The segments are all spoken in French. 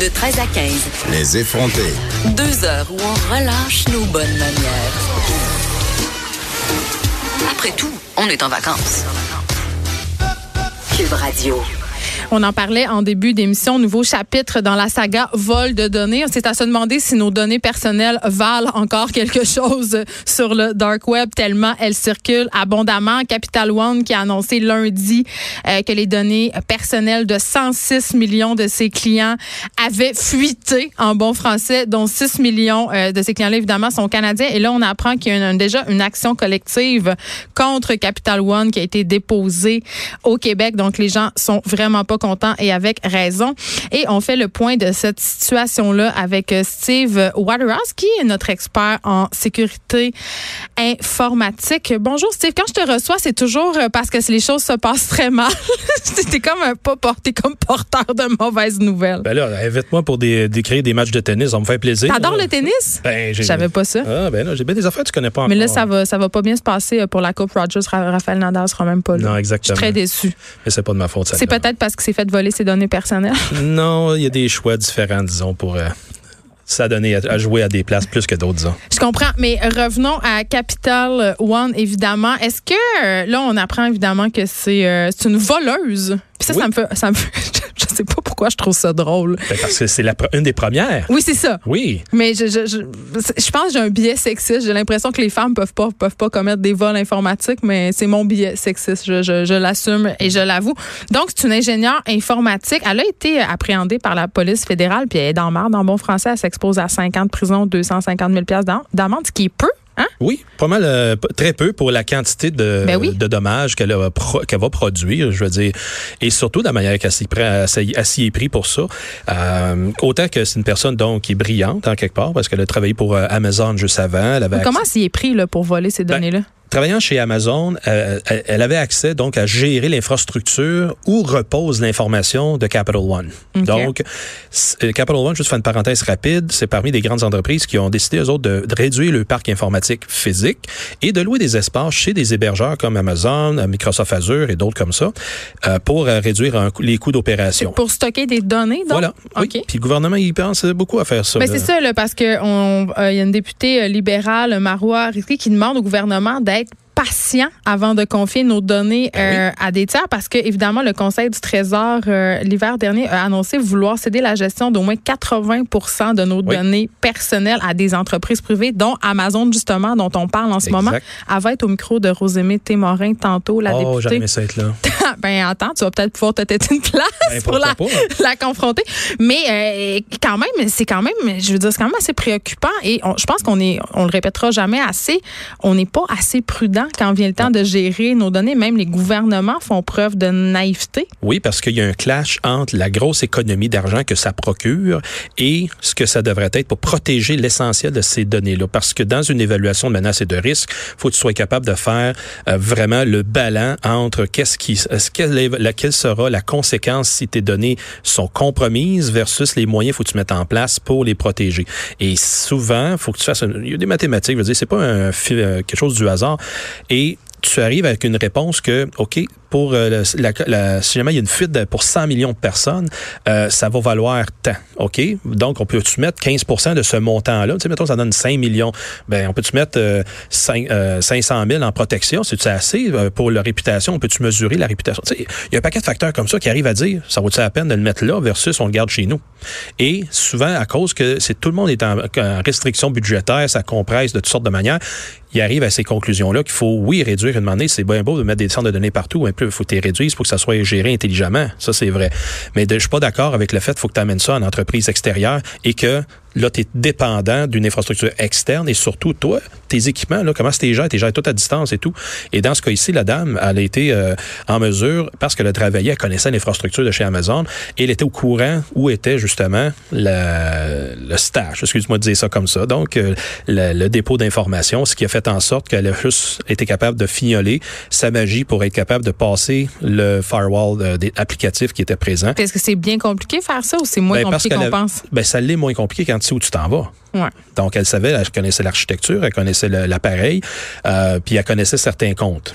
De 13 à 15. Les effrontés. Deux heures où on relâche nos bonnes manières. Après tout, on est en vacances. Cube Radio. On en parlait en début d'émission, nouveau chapitre dans la saga vol de données. C'est à se demander si nos données personnelles valent encore quelque chose sur le dark web tellement elles circulent abondamment. Capital One qui a annoncé lundi euh, que les données personnelles de 106 millions de ses clients avaient fuité en bon français, dont 6 millions euh, de ces clients-là évidemment sont canadiens. Et là, on apprend qu'il y a déjà une action collective contre Capital One qui a été déposée au Québec. Donc les gens sont vraiment pas content et avec raison. Et on fait le point de cette situation-là avec euh, Steve Waterhouse, qui est notre expert en sécurité informatique. Bonjour Steve, quand je te reçois, c'est toujours euh, parce que les choses se passent très mal. T'es comme un pas porté comme porteur de mauvaises nouvelles. Ben là, invite-moi pour des, décrire des matchs de tennis, ça me fait plaisir. T'adores le tennis? Ben, je savais pas ça. Ah, ben là, j'ai bien des affaires que tu connais pas encore. Mais là, ça va, ça va pas bien se passer euh, pour la Coupe Rogers. Raphaël Nadal sera même pas là. Non, exactement. Je suis très déçu. Mais c'est pas de ma faute, ça. C'est peut-être parce que c'est fait voler ses données personnelles? non, il y a des choix différents, disons, pour euh, s'adonner à, jouer à des places plus que d'autres, disons. Je comprends, mais revenons à Capital One, évidemment. Est-ce que euh, là, on apprend évidemment que c'est euh, une voleuse? Puis ça, ça me fait, ça me fait sais pas pourquoi je trouve ça drôle. Ben, parce que c'est une des premières. Oui, c'est ça. Oui. Mais je, je, je, je pense que j'ai un biais sexiste. J'ai l'impression que les femmes peuvent pas, peuvent pas commettre des vols informatiques, mais c'est mon biais sexiste. Je, je l'assume et je l'avoue. Donc, c'est une ingénieure informatique. Elle a été appréhendée par la police fédérale, puis elle est dans marre, dans bon français. Elle s'expose à 50 prisons, 250 000 d'amende, ce qui est peu Hein? Oui, pas mal, euh, très peu pour la quantité de, ben de dommages qu'elle va, va produire, je veux dire, et surtout de la manière qu'elle s'y est pris pour ça. Euh, autant que c'est une personne donc qui est brillante en quelque part parce qu'elle a travaillé pour euh, Amazon juste avant. Elle comment s'y est pris là, pour voler ces ben, données-là? Travaillant chez Amazon, euh, elle avait accès donc à gérer l'infrastructure où repose l'information de Capital One. Donc, euh, Capital One, juste faire une parenthèse rapide, c'est parmi des grandes entreprises qui ont décidé, eux autres, de, réduire le parc informatique physique et de louer des espaces chez des hébergeurs comme Amazon, Microsoft Azure et d'autres comme ça euh, pour réduire les coûts d'opération. Pour stocker des données, donc? Voilà. Oui. Puis le gouvernement, il pense beaucoup à faire ça. Mais c'est ça, là, parce qu'il y a une députée libérale, Marois Rizki, qui demande au gouvernement d'être patient avant de confier nos données ben euh, à des tiers parce que évidemment le Conseil du Trésor euh, l'hiver dernier a annoncé vouloir céder la gestion d'au moins 80% de nos données personnelles à des entreprises privées dont Amazon justement dont on parle en ce moment. Elle va être au micro de Rosémie Témorin tantôt la oh, députée. Oh, être là. ben attends, tu vas peut-être pouvoir te têter une place ben, pour la, la, confronter. Mais euh, quand même, c'est quand même, je veux dire, c'est quand même assez préoccupant et je pense qu'on est, on le répétera jamais assez, on n'est pas assez prudent quand vient le temps de gérer nos données. Même les gouvernements font preuve de naïveté. Oui, parce qu'il y a un clash entre la grosse économie d'argent que ça procure et ce que ça devrait être pour protéger l'essentiel de ces données-là. Parce que dans une évaluation de menaces et de risques, faut que tu sois capable de faire euh, vraiment le balan entre qu'est-ce qui, quelle, quelle sera la conséquence si tes données sont compromises versus les moyens faut que tu mettes en place pour les protéger. Et souvent, faut que tu fasses, il y a des mathématiques, je veux dire, c'est pas un, euh, quelque chose du hasard. Et tu arrives avec une réponse que, OK, pour euh, la, la, si jamais il y a une fuite pour 100 millions de personnes, euh, ça va valoir tant. OK? Donc, on peut-tu mettre 15% de ce montant-là? Tu sais, mettons, ça donne 5 millions. Ben, on peut-tu mettre euh, 5, 500 000 en protection? C'est-tu assez euh, pour la réputation? On peut-tu mesurer la réputation? Tu sais, il y a un paquet de facteurs comme ça qui arrivent à dire, ça vaut-tu la peine de le mettre là versus on le garde chez nous? Et souvent, à cause que c'est tout le monde est en, restriction budgétaire, ça compresse de toutes sortes de manières, il arrive à ces conclusions-là qu'il faut, oui, réduire une monnaie. C'est bien beau de mettre des centres de données partout, peu il faut que tu réduises pour que ça soit géré intelligemment. Ça, c'est vrai. Mais je suis pas d'accord avec le fait qu'il faut que tu amènes ça en entreprise extérieure et que là, tu es dépendant d'une infrastructure externe et surtout, toi, tes équipements, là, comment tu gères? Tu gères tout à distance et tout. Et dans ce cas ici, la dame, elle a été euh, en mesure, parce qu'elle a travaillé, elle connaissait l'infrastructure de chez Amazon, et elle était au courant où était justement le stage, excuse-moi de dire ça comme ça, donc euh, le, dépôt d'informations, ce qui a fait en sorte qu'elle a juste été capable de fignoler sa magie pour être capable de passer le firewall euh, des applicatifs qui était présent. Est-ce que c'est bien compliqué faire ça ou c'est moins ben, compliqué qu'on pense? Ben, ça l'est moins compliqué quand où tu t'en vas. Donc, elle savait, elle connaissait l'architecture, elle connaissait l'appareil, euh, puis elle connaissait certains comptes.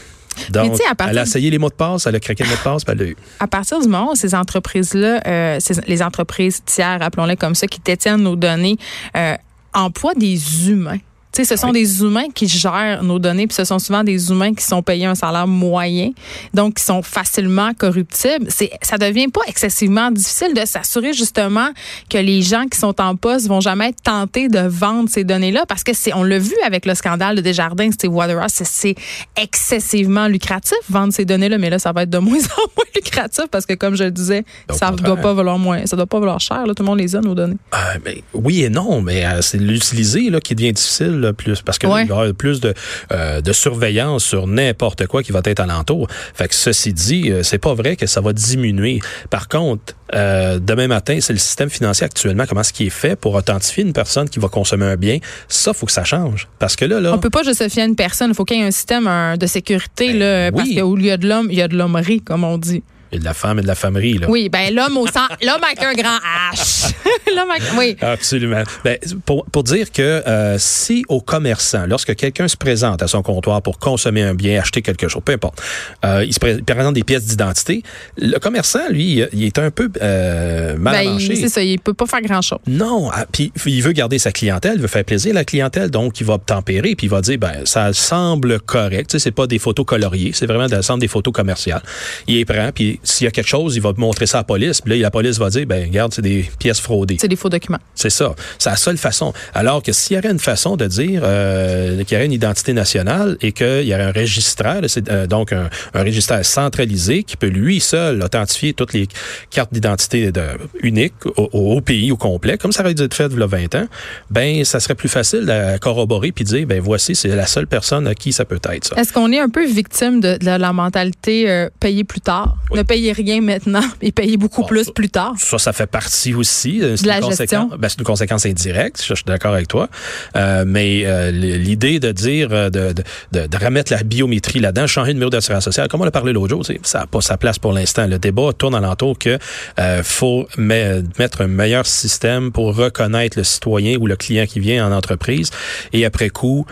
Donc, sais, à partir elle a essayé les mots de passe, elle a craqué le mot de passe, puis elle l'a eu. À partir du moment où ces entreprises-là, euh, les entreprises tiers, appelons-les comme ça, qui détiennent nos données, euh, emploient des humains. Tu sais, ce sont Oui. des humains qui gèrent nos données, puis ce sont souvent des humains qui sont payés un salaire moyen, donc qui sont facilement corruptibles. C'est, ça devient pas excessivement difficile de s'assurer justement que les gens qui sont en poste vont jamais être tentés de vendre ces données-là, parce que c'est, on l'a vu avec le scandale de Desjardins, c'était Waterhouse, c'est, c'est excessivement lucratif vendre ces données-là, mais là ça va être de moins en moins lucratif parce que comme je le disais, Au ça contraire. doit pas valoir moins, ça doit pas valoir cher. Là, tout le monde les a nos données. Euh, ben, oui et non, mais euh, c'est l'utiliser là, qui devient difficile là, plus parce que là, Ouais. il va y avoir plus de, euh, de surveillance sur n'importe quoi qui va être alentour. Fait que ceci dit, euh, c'est pas vrai que ça va diminuer. Par contre, euh, demain matin, c'est le système financier actuellement, comment est-ce qu'il est fait pour authentifier une personne qui va consommer un bien? Ça, faut que ça change. Parce que là, là. On peut pas juste se fier à une personne. Il faut qu'il y ait un système un, de sécurité, Ben là, parce oui. qu'au lieu de l'homme, il y a de l'hommerie, comme on dit. A de la femme et de la femmerie, là. Oui, ben l'homme au sang, l'homme avec un grand H. l'homme avec, oui. Absolument. Ben, pour, pour dire que euh, si au commerçant, lorsque quelqu'un se présente à son comptoir pour consommer un bien, acheter quelque chose, peu importe, euh, il se pré- présente des pièces d'identité, le commerçant, lui, il est un peu euh, mal Ben, c'est ça, il peut pas faire grand chose. Non, ah, puis il veut garder sa clientèle, il veut faire plaisir à la clientèle, donc il va tempérer, puis il va dire, ben ça semble correct, tu sais, c'est pas des photos coloriées, c'est vraiment ça semble des photos commerciales. Il les prend, puis s'il y a quelque chose, il va montrer ça à la police, puis là la police va dire, ben regarde, c'est des pièces fraudées. C'est des faux documents. C'est ça. C'est la seule façon. Alors que s'il y aurait une façon de dire euh, qu'il y aurait une identité nationale et qu'il y aurait un registraire, euh, donc un, un registraire centralisé qui peut lui seul authentifier toutes les cartes d'identité de- uniques au, au pays au complet, comme ça aurait dû être fait il y a 20 ans, ben ça serait plus facile de corroborer puis dire ben voici c'est la seule personne à qui ça peut être. Est-ce qu'on est un peu victime de, de la mentalité euh, payer plus tard? Oui. Payer rien maintenant et payer beaucoup Bon, plus ça- plus tard? Ça, ça fait partie aussi. euh, De la une gestion. ben, c'est une conséquence indirecte. Je, je suis d'accord avec toi. Euh, mais euh, l'idée de dire de, de, de, de remettre la biométrie là-dedans, changer de numéro d'assurance sociale, comme on a parlé l'autre jour, ça n'a pas sa place pour l'instant. Le débat tourne alentour que euh, faut me- mettre un meilleur système pour reconnaître le citoyen ou le client qui vient en entreprise et après coup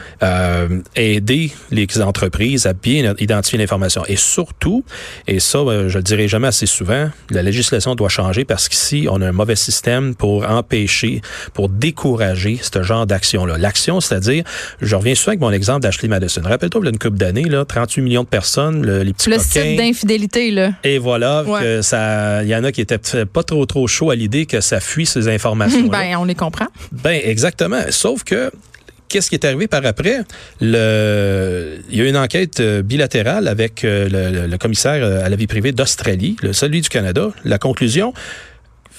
aider les entreprises à bien identifier l'information. Et surtout, et ça, je le dirai jamais assez souvent, la législation doit changer parce qu'ici, on a un mauvais système pour empêcher, pour décourager ce genre d'action-là. L'action, c'est-à-dire, je reviens souvent avec mon exemple d'Ashley Madison. Rappelle-toi, il y a une couple d'années, là, 38 millions de personnes, le- les petits Le coquins. site d'infidélité, là. Et voilà, Ouais. que ça, il y en a qui étaient peut-être pas trop trop chaud à l'idée que ça fuit ces informations. Ben, on les comprend. Ben exactement. Sauf que qu'est-ce qui est arrivé par après? Il y a eu une enquête euh, bilatérale avec euh, le, le- commissaire euh, à la vie privée d'Australie, celui du Canada. La conclusion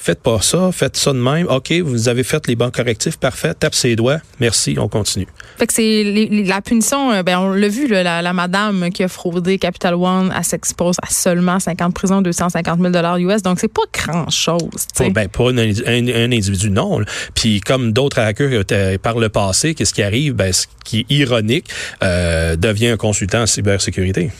Faites pas ça, faites ça de même. OK, vous avez fait les bons correctifs, parfait. Tape ses doigts. Merci, on continue. Fait que c'est la punition, euh, ben on l'a vu, là, la, la madame qui a fraudé Capital One, elle s'expose à seulement 50 prisons, 250 000 US. Donc, c'est pas grand-chose. Pour, ben, pour un, un- un individu, non. Puis comme d'autres hackers euh, par le passé, qu'est-ce qui arrive? Ben, ce qui est ironique, euh, devient un consultant en cybersécurité.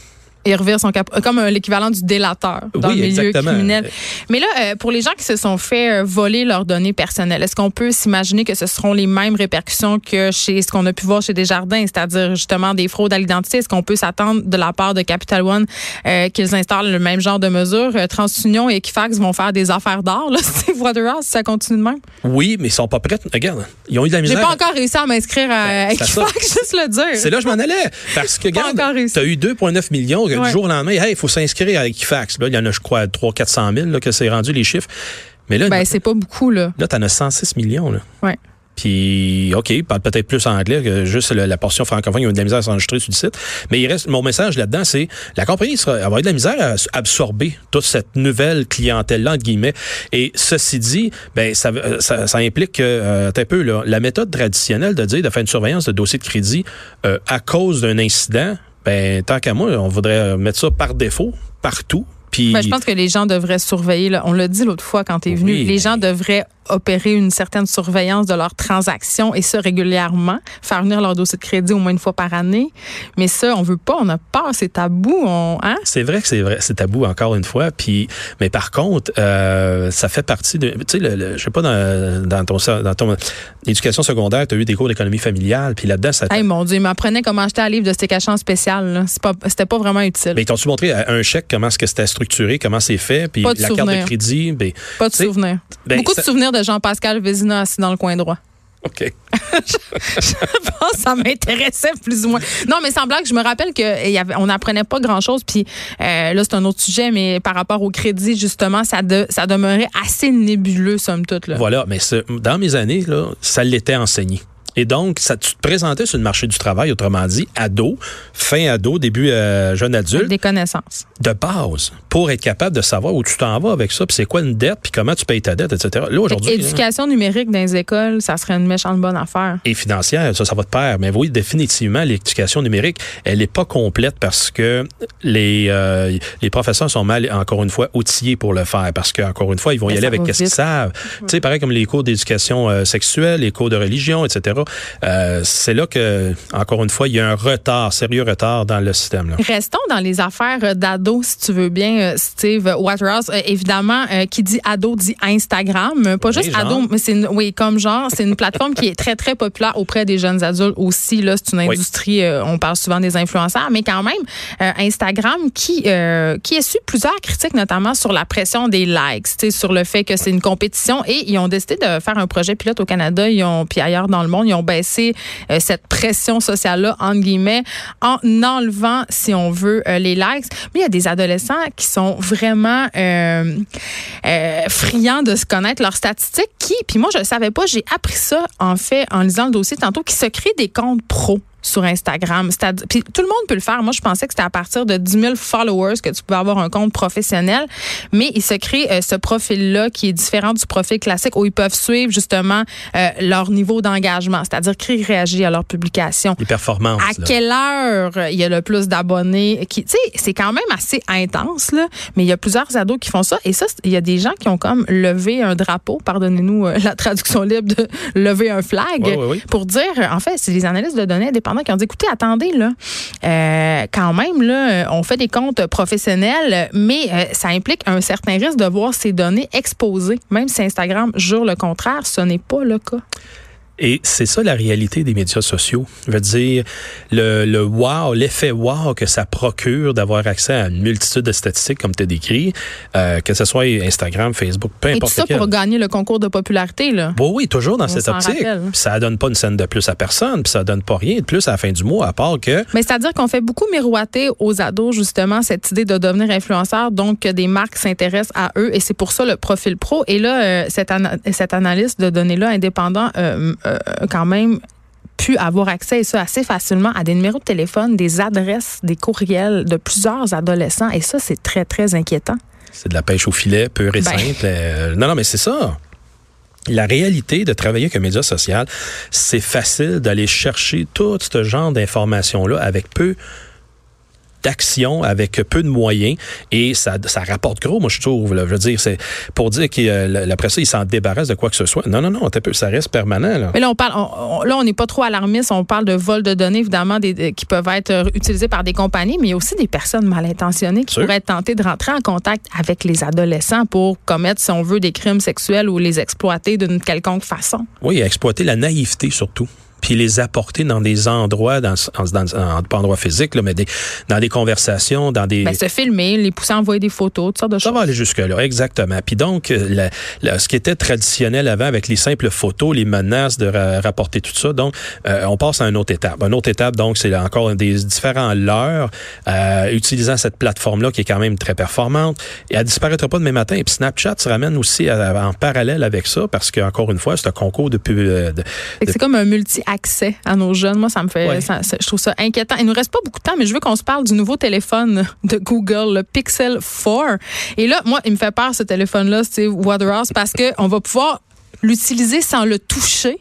Il revire son cap, comme euh, l'équivalent du délateur dans Oui, le milieu exactement. criminel. Mais là, euh, pour les gens qui se sont fait euh, voler leurs données personnelles, est-ce qu'on peut s'imaginer que ce seront les mêmes répercussions que chez ce qu'on a pu voir chez Desjardins, c'est-à-dire justement des fraudes à l'identité? Est-ce qu'on peut s'attendre de la part de Capital One euh, qu'ils installent le même genre de mesures? TransUnion et Equifax vont faire des affaires d'or, là, c'est Waterhouse, si ça continue de même? Oui, mais ils sont pas prêts. Regarde, ils ont eu de la J'ai misère. pas encore réussi à m'inscrire à Ben. Equifax, juste le dire. C'est là que je m'en allais. Parce que, regarde, tu as eu 2,9 millions Ouais. du jour au lendemain. Hey, il faut s'inscrire à Equifax. Là, il y en a, je crois, 300 400 000 là, que c'est rendu les chiffres. Mais là, Ben, c'est pas beaucoup, là. là tu en as 106 millions. Là. Ouais. Puis, OK, ils parlent peut-être plus anglais que juste la portion francophone. Ils ont eu de la misère à s'enregistrer sur le site. Mais il reste, mon message là-dedans, c'est la compagnie sera, elle va avoir de la misère à absorber toute cette nouvelle clientèle-là, entre guillemets. Et ceci dit, ben, ça, ça, ça implique que, euh, un peu, là, la méthode traditionnelle de dire de faire une surveillance de dossier de crédit euh, à cause d'un incident, ben, tant qu'à moi, on voudrait euh, mettre ça par défaut, partout. Puis, Ben, je pense que les gens devraient surveiller. là. On l'a dit l'autre fois quand tu es venu. Oui, les gens devraient opérer une certaine surveillance de leurs transactions et ça régulièrement, faire venir leur dossier de crédit au moins une fois par année. Mais ça, on veut pas, on a peur, c'est tabou. On, hein? C'est vrai que c'est vrai, c'est tabou encore une fois. Puis, mais par contre, euh, ça fait partie de, tu sais, le, je sais pas dans, dans ton dans ton éducation secondaire, tu as eu des cours d'économie familiale, puis là-dedans, ça. Hey, mon Dieu, il m'apprenait comment acheter un livre de c'était cachant spécial. C'était pas, pas vraiment utile. Mais t'ont-tu montré un chèque comment est-ce que c'était structuré, comment c'est fait, puis la carte de crédit. Ben, pas de souvenirs. Ben, Beaucoup de souvenirs de Jean-Pascal Vézina assis dans le coin droit. OK. je pense que ça m'intéressait plus ou moins. Non, mais sans blague, je me rappelle qu'on n'apprenait pas grand-chose. Puis euh, là, c'est un autre sujet, mais par rapport au crédit, justement, ça, ça demeurait assez nébuleux, somme toute. Là. Voilà, mais dans mes années, là, ça l'était enseigné. Et donc, ça, tu te présentais sur le marché du travail, autrement dit, ado, fin ado, début euh, jeune adulte. Des connaissances. De base, pour être capable de savoir où tu t'en vas avec ça, puis c'est quoi une dette, puis comment tu payes ta dette, etc. Là, aujourd'hui. Éducation numérique dans les écoles, ça serait une méchante bonne affaire. Et financière, ça, ça va de pair. Mais oui, définitivement, l'éducation numérique, elle n'est pas complète parce que les, euh, les professeurs sont mal, encore une fois, outillés pour le faire. Parce qu'encore une fois, ils vont y aller avec ce qu'ils savent. Tu sais, pareil comme les cours d'éducation euh, sexuelle, les cours de religion, etc. Euh, c'est là que, encore une fois, il y a un retard, sérieux retard dans le système. Là. Restons dans les affaires d'ado, si tu veux bien, euh, Steve Waterhouse. Euh, évidemment, qui dit ado dit Instagram. Pas juste ado, mais c'est oui, comme genre, c'est une plateforme qui est très, très populaire auprès des jeunes adultes aussi. Là, c'est une industrie, on parle souvent des influenceurs, mais quand même, Instagram qui, qui a su plusieurs critiques, notamment sur la pression des likes, sur le fait que c'est une compétition et ils ont décidé de faire un projet pilote au Canada, ils ont, puis ailleurs dans le monde, ils ont baisser euh, cette pression sociale-là, en enlevant, si on veut, euh, les likes. Mais il y a des adolescents qui sont vraiment euh, friands de se connaître leurs statistiques qui, puis moi, je ne savais pas, j'ai appris ça, en fait, en lisant le dossier tantôt, qui se créent des comptes pros sur Instagram. Puis tout le monde peut le faire. Moi, je pensais que c'était à partir de 10 000 followers que tu pouvais avoir un compte professionnel. Mais il se crée euh, ce profil-là qui est différent du profil classique où ils peuvent suivre justement euh, leur niveau d'engagement, c'est-à-dire qu'ils réagissent à leurs publications. Les performances. À quelle heure il y a le plus d'abonnés? Tu sais, c'est quand même assez intense, là. Mais il y a plusieurs ados qui font ça. Et ça, il y a des gens qui ont comme levé un drapeau, pardonnez-nous euh, la traduction libre de lever un flag, pour dire, en fait, c'est les analystes de données indépendantes qui ont dit écoutez, attendez, là, euh, quand même, là, on fait des comptes professionnels, mais euh, ça implique un certain risque de voir ces données exposées. Même si Instagram jure le contraire, ce n'est pas le cas. Et c'est ça la réalité des médias sociaux. Je veux dire, le, le wow, l'effet wow que ça procure d'avoir accès à une multitude de statistiques comme tu as décrit, euh, que ce soit Instagram, Facebook, peu importe. Et tout ça pour gagner le concours de popularité, là. Bon, oui, toujours dans cette optique. ça donne pas une scène de plus à personne, puis ça donne pas rien de plus à la fin du mois, à part que... Mais c'est-à-dire qu'on fait beaucoup miroiter aux ados, justement, cette idée de devenir influenceur, donc que des marques s'intéressent à eux, et c'est pour ça le profil pro. Et là, euh, cette, cette analyse de données-là indépendant euh, quand même pu avoir accès ça assez facilement à des numéros de téléphone, des adresses, des courriels de plusieurs adolescents et ça c'est très très inquiétant. C'est de la pêche au filet pure et ben. simple. Euh, non non mais c'est ça. La réalité de travailler avec un média social, c'est facile d'aller chercher tout ce genre d'informations-là avec peu d'action avec peu de moyens et ça, ça rapporte gros, moi je trouve. Là. Je veux dire, c'est pour dire qu'après ça, il s'en débarrasse de quoi que ce soit. Non, non, non, ça reste permanent. Là. Mais là, on parle, là, on n'est pas trop alarmiste. On parle de vol de données, évidemment, des, qui peuvent être euh, utilisés par des compagnies, mais il y a aussi des personnes mal intentionnées qui pourraient être tentées de rentrer en contact avec les adolescents pour commettre, si on veut, des crimes sexuels ou les exploiter d'une quelconque façon. Oui, exploiter la naïveté surtout puis les apporter dans des endroits, dans, dans, dans pas endroits physiques, là, mais des, dans des conversations, dans des... Ben, se filmer, les pousser à envoyer des photos, toutes sortes de Ça choses. va aller jusque-là, exactement. Puis donc, euh, ce qui était traditionnel avant avec les simples photos, les menaces de rapporter tout ça, donc, euh, on passe à une autre étape. Une autre étape, donc, c'est encore des différents leurres euh, utilisant cette plateforme-là qui est quand même très performante. Et elle disparaîtra pas demain matin. Et puis Snapchat se ramène aussi en parallèle avec ça parce qu'encore une fois, c'est un concours de... de, de c'est comme un multi accès à nos jeunes. Moi, ça me fait, je trouve ça inquiétant. Il nous reste pas beaucoup de temps, mais je veux qu'on se parle du nouveau téléphone de Google, le Pixel 4. Et là, moi, il me fait peur ce téléphone-là, c'est Waterhouse, parce que on va pouvoir l'utiliser sans le toucher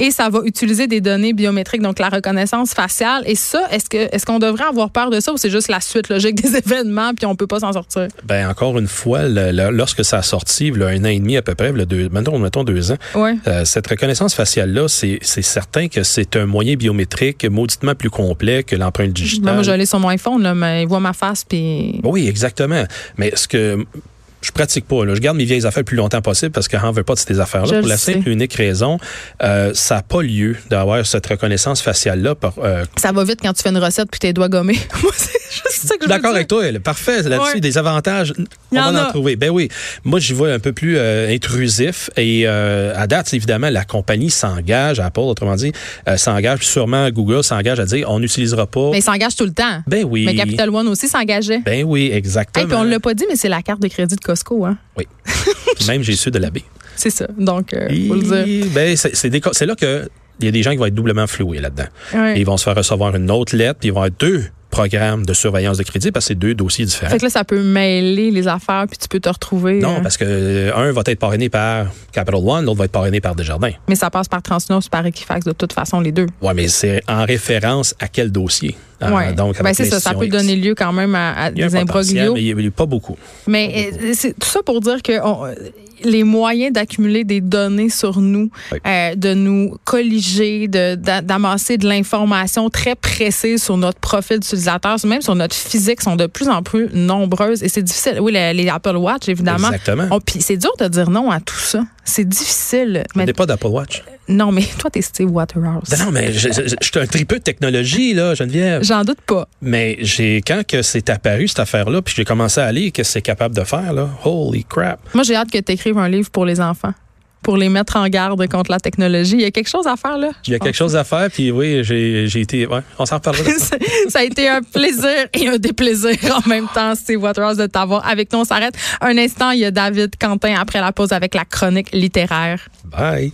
et ça va utiliser des données biométriques, donc la reconnaissance faciale. Et ça, est-ce que est-ce qu'on devrait avoir peur de ça ou c'est juste la suite logique des événements puis on peut pas s'en sortir? Ben encore une fois, le- le- lorsque ça a sorti, il y a un an et demi à peu près, a deux, mettons, mettons deux ans, Ouais. euh, cette reconnaissance faciale-là, c'est c'est certain que c'est un moyen biométrique mauditement plus complet que l'empreinte digitale. Moi, je l'ai sur mon iPhone, là, mais il voit ma face puis. Oui, exactement. Mais ce que je pratique pas, là. je garde mes vieilles affaires le plus longtemps possible parce qu'on veut pas de ces affaires-là. Pour la simple et unique raison, euh, ça n'a pas lieu d'avoir cette reconnaissance faciale-là. Euh, Ça va vite quand tu fais une recette puis tes doigts gommés. moi, c'est juste ça que je veux D'accord avec toi, elle. parfait. Là-dessus, Ouais. des avantages, on va en trouver. Ben oui. Moi, j'y vois un peu plus euh, intrusif. Et à date, évidemment, la compagnie s'engage, Apple, autrement dit, s'engage, puis sûrement Google s'engage à dire on n'utilisera pas. Mais il s'engage tout le temps. ben oui. Mais Capital One aussi s'engageait. Ben oui, exactement. Hey, puis on l'a pas dit, mais c'est la carte de crédit de Costco, hein? Oui. Même, j'ai su de la baie. C'est ça. Donc, euh, faut le dire. Ben, c'est là que il y a des gens qui vont être doublement floués là-dedans. Ouais. Ils vont se faire recevoir une autre lettre, puis ils vont avoir deux programmes de surveillance de crédit parce que c'est deux dossiers différents. Fait que là, ça peut mêler les affaires, puis tu peux te retrouver. Non, euh, parce que euh, un va être parrainé par Capital One, l'autre va être parrainé par Desjardins. Mais ça passe par Transnews, par Equifax, de toute façon, les deux. Ouais, mais c'est en référence à quel dossier? Ah, Ouais. donc, ben, c'est ça. Ça peut donner lieu quand même à, a des imbroglios. mais il n'y a pas beaucoup. Mais euh, c'est tout ça pour dire que on- les moyens d'accumuler des données sur nous, Oui. euh, de nous colliger, de- d'a- d'amasser de l'information très précise sur notre profil d'utilisateur, même sur notre physique, sont de plus en plus nombreuses. Et c'est difficile. Oui, les, les Apple Watch, évidemment. Exactement. Oh, Puis c'est dur de dire non à tout ça. C'est difficile. Mais, n'ai pas d'Apple Watch. non, mais toi, t'es Steve Waterhouse. Non, non, mais je, je- je- je suis un tripeux de technologie, là, Geneviève. J'en doute pas. Mais j'ai quand que c'est apparu, cette affaire-là, puis j'ai commencé à lire qu'est-ce que c'est capable de faire, là. Holy crap. Moi, j'ai hâte que tu écrives un livre pour les enfants, pour les mettre en garde contre la technologie. Il y a quelque chose à faire là. Il y a quelque chose à faire, puis oui, j'ai été. Ouais, on s'en reparlera. ça a été un plaisir et un déplaisir en même temps, Steve Waterhouse, de t'avoir avec nous. On s'arrête un instant. Il y a David Quentin après la pause avec la chronique littéraire. Bye.